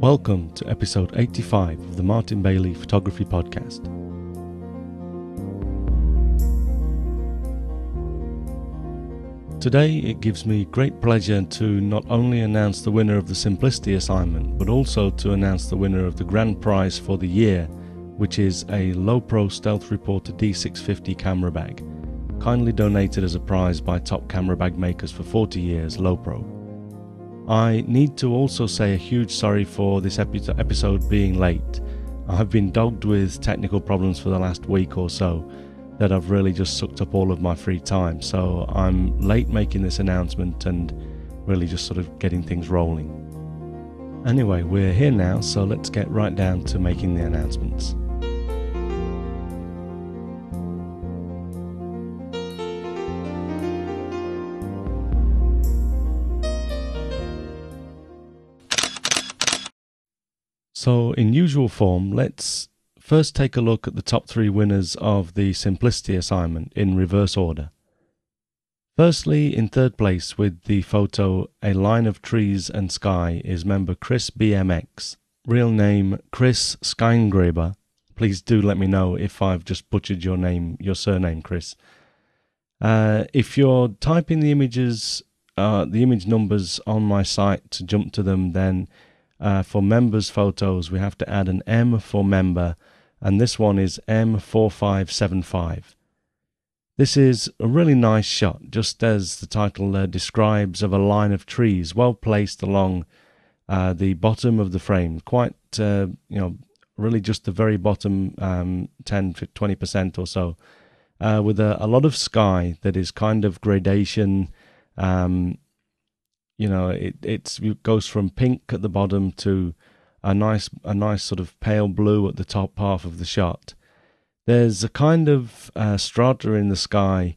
Welcome to episode 85 of the Martin Bailey Photography Podcast. Today it gives me great pleasure to not only announce the winner of the Simplicity assignment, but also to announce the winner of the grand prize for the year, which is a Lowepro Stealth Reporter D650 camera bag, kindly donated as a prize by top camera bag makers for 40 years, Lowepro. I need to also say a huge sorry for this epi- episode being late. I've been dogged with technical problems for the last week or so that I've really just sucked up all of my free time. So I'm late making this announcement and really just sort of getting things rolling. Anyway, we're here now, so let's get right down to making the announcements. So, in usual form, let's first take a look at the top three winners of the Simplicity assignment in reverse order. Firstly, in third place with the photo A Line of Trees and Sky is member Chris BMX, real name Chris Skyngraber. Please do let me know if I've just butchered your name, your surname, Chris. Uh, if you're typing the images, uh, the image numbers on my site to jump to them, then uh, for members' photos, we have to add an M for member, and this one is M4575. This is a really nice shot, just as the title uh, describes, of a line of trees well placed along uh, the bottom of the frame. Quite, uh, you know, really just the very bottom um, 10 20% or so, uh, with a, a, lot of sky that is kind of gradation. Um, you know, it it's, it goes from pink at the bottom to a nice a nice sort of pale blue at the top half of the shot. There's a kind of uh, strata in the sky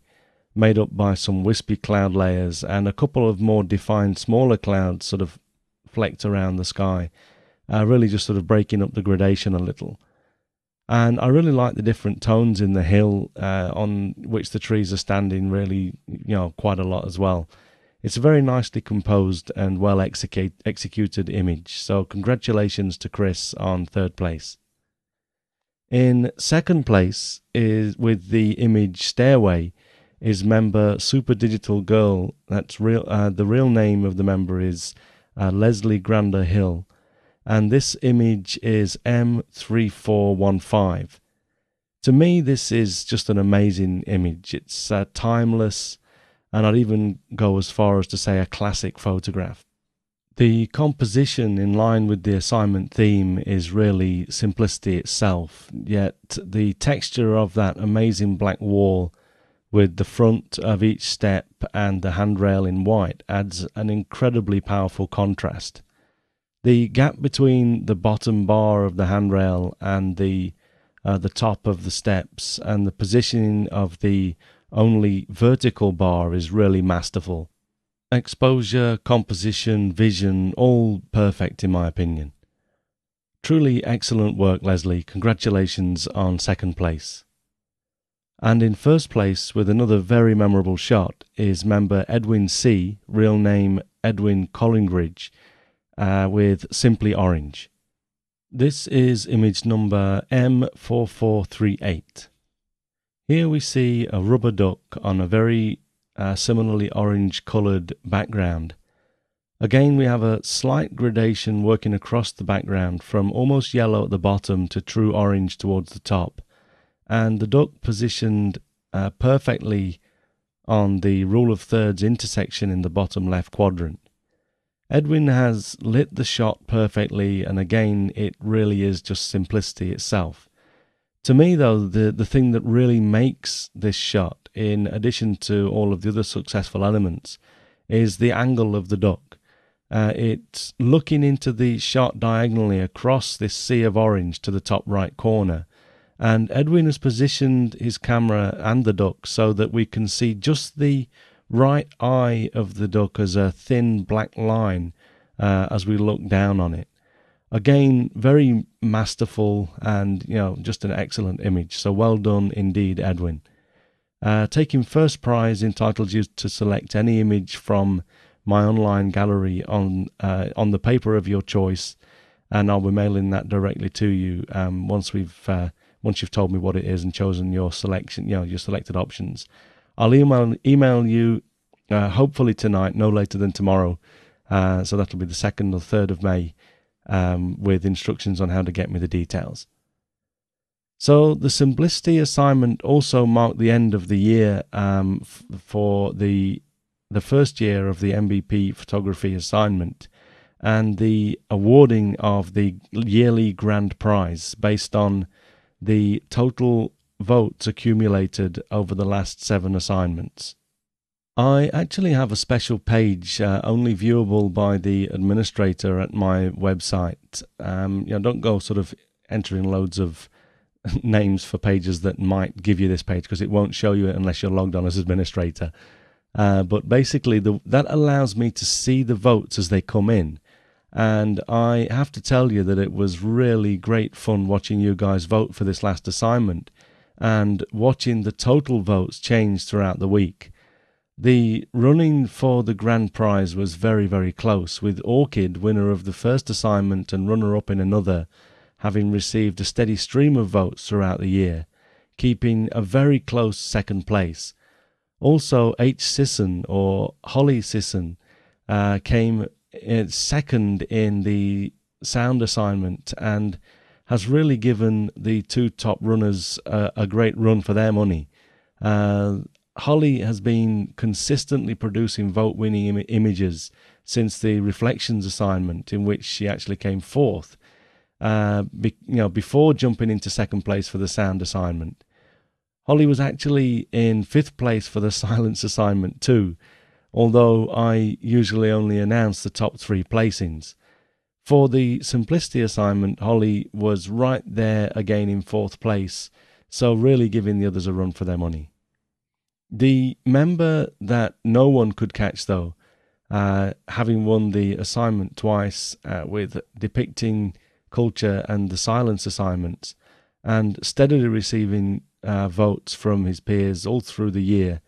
made up by some wispy cloud layers and a couple of more defined smaller clouds sort of flecked around the sky, uh, really just sort of breaking up the gradation a little. And I really like the different tones in the hill uh, on which the trees are standing, really, you know, quite a lot as well. It's a very nicely composed and well execute, executed image, so congratulations to Chris on third place. In second place is with the image Stairway is member Super Digital Girl. That's real. Uh, the real name of the member is uh, Leslie Grander Hill, and this image is M3415. To me, this is just an amazing image. It's uh, timeless and I'd even go as far as to say a classic photograph. The composition in line with the assignment theme is really simplicity itself, yet the texture of that amazing black wall with the front of each step and the handrail in white adds an incredibly powerful contrast. The gap between the bottom bar of the handrail and the uh, the top of the steps and the positioning of the only vertical bar is really masterful. Exposure, composition, vision, all perfect in my opinion. Truly excellent work, Leslie. Congratulations on second place. And in first place, with another very memorable shot, is member Edwin C., real name Edwin Collingridge, uh, with Simply Orange. This is image number M4438. Here we see a rubber duck on a very uh, similarly orange coloured background. Again, we have a slight gradation working across the background from almost yellow at the bottom to true orange towards the top, and the duck positioned uh, perfectly on the rule of thirds intersection in the bottom left quadrant. Edwin has lit the shot perfectly, and again, it really is just simplicity itself. To me, though, the, the thing that really makes this shot, in addition to all of the other successful elements, is the angle of the duck. Uh, it's looking into the shot diagonally across this sea of orange to the top right corner. And Edwin has positioned his camera and the duck so that we can see just the right eye of the duck as a thin black line uh, as we look down on it. Again, very masterful and you know just an excellent image. So well done indeed, Edwin. Uh, taking first prize entitles you to select any image from my online gallery on uh, on the paper of your choice, and I'll be mailing that directly to you um, once we've uh, once you've told me what it is and chosen your selection, you know, your selected options. I'll email email you uh, hopefully tonight, no later than tomorrow. Uh, so that'll be the second or third of May, um, with instructions on how to get me the details. So the simplicity assignment also marked the end of the year um, f- for the the first year of the MBP photography assignment and the awarding of the yearly grand prize based on the total votes accumulated over the last seven assignments. I actually have a special page uh, only viewable by the administrator at my website. Um, you know, don't go sort of entering loads of names for pages that might give you this page because it won't show you it unless you're logged on as administrator. Uh, but basically, the, that allows me to see the votes as they come in. And I have to tell you that it was really great fun watching you guys vote for this last assignment and watching the total votes change throughout the week. The running for the grand prize was very, very close, with Orchid, winner of the first assignment and runner up in another, having received a steady stream of votes throughout the year, keeping a very close second place. Also, H. Sisson, or Holly Sisson, uh, came second in the sound assignment and has really given the two top runners a, a great run for their money. Uh, Holly has been consistently producing vote winning Im- images since the Reflections assignment, in which she actually came fourth uh, be, you know, before jumping into second place for the sound assignment. Holly was actually in fifth place for the silence assignment too, although I usually only announce the top three placings. For the simplicity assignment, Holly was right there again in fourth place, so really giving the others a run for their money. The member that no one could catch, though, uh, having won the assignment twice uh, with depicting culture and the silence assignments, and steadily receiving uh, votes from his peers all through the year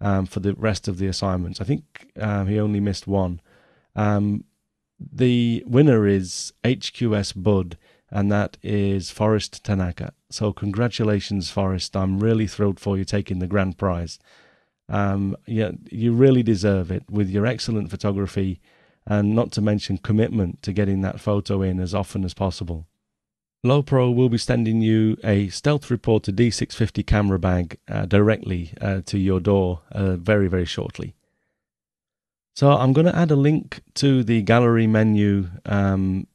um, for the rest of the assignments. I think uh, he only missed one. Um, the winner is HQS Bud, and that is Forrest Tanaka. So, congratulations, Forrest. I'm really thrilled for you taking the grand prize. Um, yeah, you really deserve it with your excellent photography and not to mention commitment to getting that photo in as often as possible. Lowepro will be sending you a Stealth Reporter D650 camera bag uh, directly uh, to your door uh, very, very shortly. So I'm going to add a link to the gallery menu um,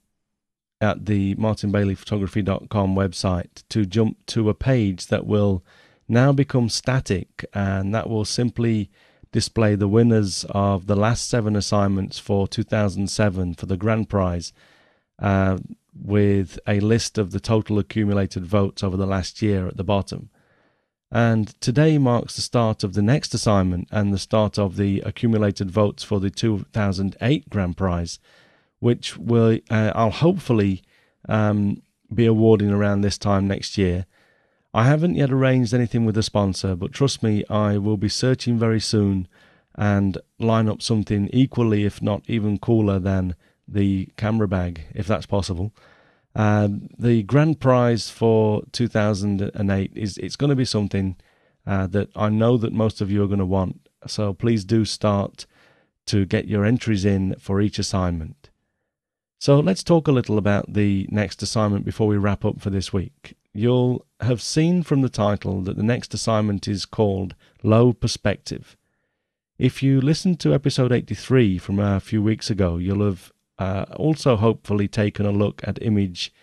at the martinbaileyphotography.com website to jump to a page that will now become static and that will simply display the winners of the last seven assignments for 2007 for the grand prize uh, with a list of the total accumulated votes over the last year at the bottom. And today marks the start of the next assignment and the start of the accumulated votes for the 2008 grand prize, which will uh, I'll hopefully um, be awarding around this time next year. I haven't yet arranged anything with a sponsor, but trust me, I will be searching very soon and line up something equally, if not even cooler, than the camera bag, if that's possible. Uh, the grand prize for 2008 is it's going to be something uh, that I know that most of you are going to want. So please do start to get your entries in for each assignment. So let's talk a little about the next assignment before we wrap up for this week. You'll have seen from the title that the next assignment is called Low Perspective. If you listened to episode 83 from a few weeks ago, you'll have uh, also hopefully taken a look at image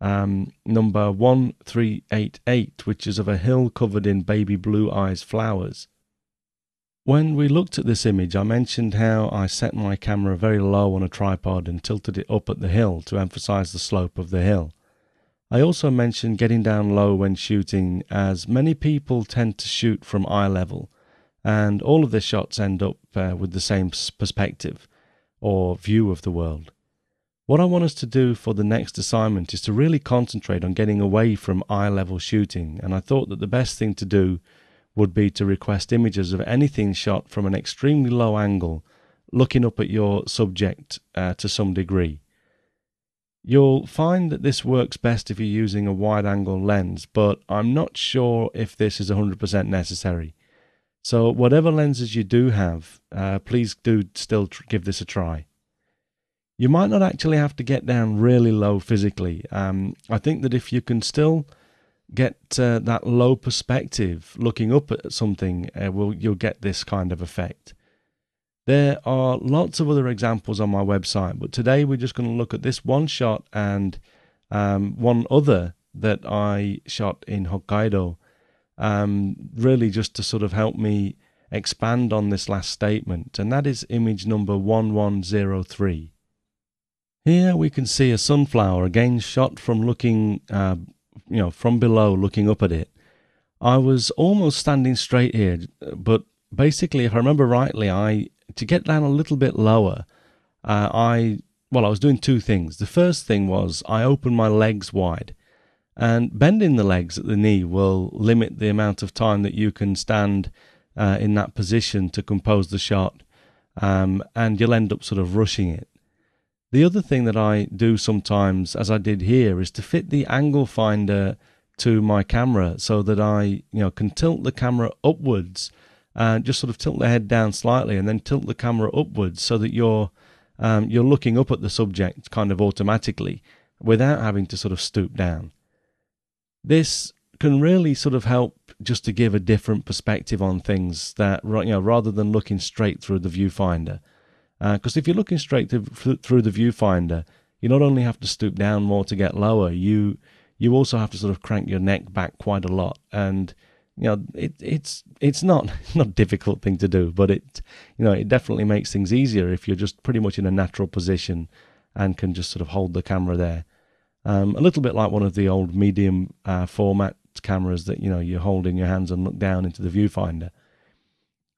um, number 1388, which is of a hill covered in baby blue eyes flowers. When we looked at this image, I mentioned how I set my camera very low on a tripod and tilted it up at the hill to emphasize the slope of the hill. I also mentioned getting down low when shooting, as many people tend to shoot from eye level, and all of their shots end up uh, with the same perspective or view of the world. What I want us to do for the next assignment is to really concentrate on getting away from eye level shooting, and I thought that the best thing to do would be to request images of anything shot from an extremely low angle, looking up at your subject uh, to some degree. You'll find that this works best if you're using a wide angle lens, but I'm not sure if this is 100% necessary. So, whatever lenses you do have, uh, please do still tr- give this a try. You might not actually have to get down really low physically. Um, I think that if you can still get uh, that low perspective looking up at something, uh, will you'll get this kind of effect. There are lots of other examples on my website, but today we're just going to look at this one shot and um, one other that I shot in Hokkaido, um, really just to sort of help me expand on this last statement, and that is image number 1103. Here we can see a sunflower again shot from looking, uh, you know, from below, looking up at it. I was almost standing straight here, but basically, if I remember rightly, I to get down a little bit lower, uh, I well, I was doing two things. The first thing was I opened my legs wide, and bending the legs at the knee will limit the amount of time that you can stand uh, in that position to compose the shot, um, and you'll end up sort of rushing it. The other thing that I do sometimes, as I did here, is to fit the angle finder to my camera so that I, you know, can tilt the camera upwards and just sort of tilt the head down slightly and then tilt the camera upwards so that you're um, you're looking up at the subject kind of automatically without having to sort of stoop down. This can really sort of help just to give a different perspective on things that you know rather than looking straight through the viewfinder. Because uh, if you're looking straight through, through the viewfinder, you not only have to stoop down more to get lower, you you also have to sort of crank your neck back quite a lot and you know, it, it's it's not not a difficult thing to do, but it you know it definitely makes things easier if you're just pretty much in a natural position and can just sort of hold the camera there. Um, a little bit like one of the old medium uh, format cameras that you know you hold in your hands and look down into the viewfinder.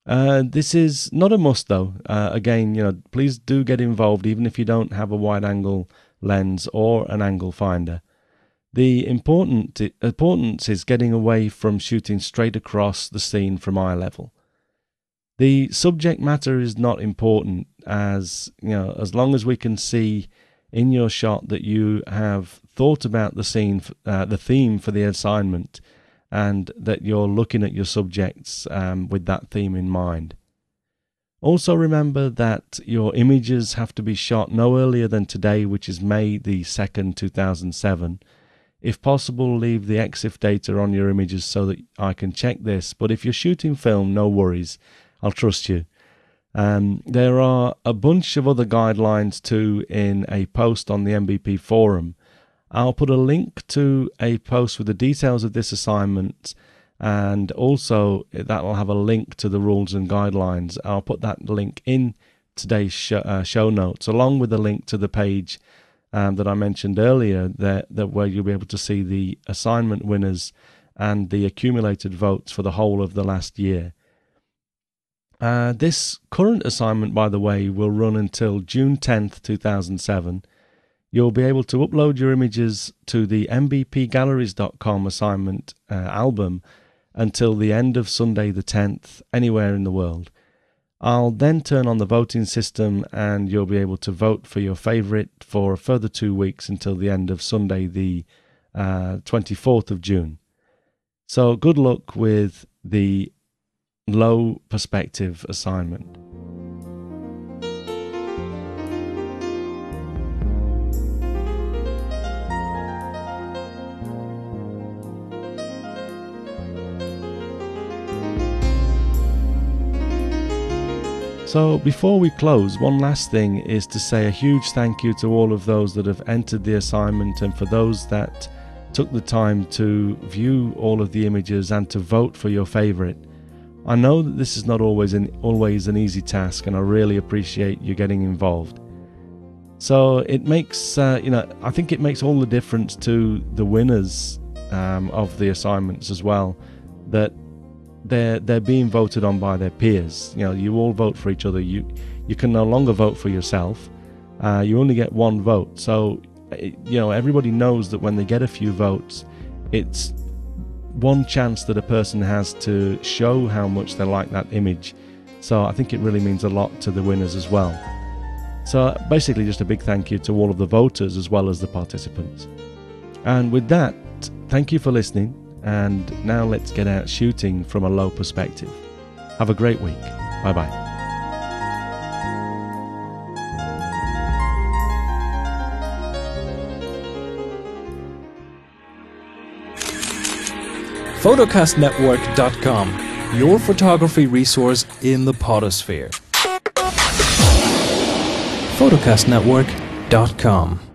Uh, this is not a must though. Uh, again, you know, please do get involved even if you don't have a wide angle lens or an angle finder. The important importance is getting away from shooting straight across the scene from eye level. The subject matter is not important as you know as long as we can see in your shot that you have thought about the scene uh, the theme for the assignment and that you're looking at your subjects um, with that theme in mind. Also remember that your images have to be shot no earlier than today, which is May the 2nd, 2007 if possible, leave the EXIF data on your images so that I can check this. But if you're shooting film, no worries. I'll trust you. Um, there are a bunch of other guidelines too in a post on the MBP forum. I'll put a link to a post with the details of this assignment and also that will have a link to the rules and guidelines. I'll put that link in today's show, uh, show notes along with a link to the page um, that I mentioned earlier, that, that where you'll be able to see the assignment winners and the accumulated votes for the whole of the last year. Uh, this current assignment, by the way, will run until June 10th, 2007. You'll be able to upload your images to the mbpgalleries.com assignment uh, album until the end of Sunday the 10th, anywhere in the world. I'll then turn on the voting system and you'll be able to vote for your favourite for a further two weeks until the end of Sunday, the uh, 24th of June. So good luck with the low perspective assignment. So, before we close, one last thing is to say a huge thank you to all of those that have entered the assignment and for those that took the time to view all of the images and to vote for your favorite. I know that this is not always an, always an easy task, and I really appreciate you getting involved. So it makes, uh, you know, I think it makes all the difference to the winners um, of the assignments as well. That they're they're being voted on by their peers. You know, you all vote for each other. You you can no longer vote for yourself. Uh, you only get one vote. So eh, you know everybody knows that when they get a few votes, it's one chance that a person has to show how much they like that image. So I think it really means a lot to the winners as well. So, basically, just a big thank you to all of the voters as well as the participants. And with that, thank you for listening. And now let's get out shooting from a low perspective. Have a great week. Bye bye. photocastnetwork.com, your photography resource in the photosphere. photocastnetwork.com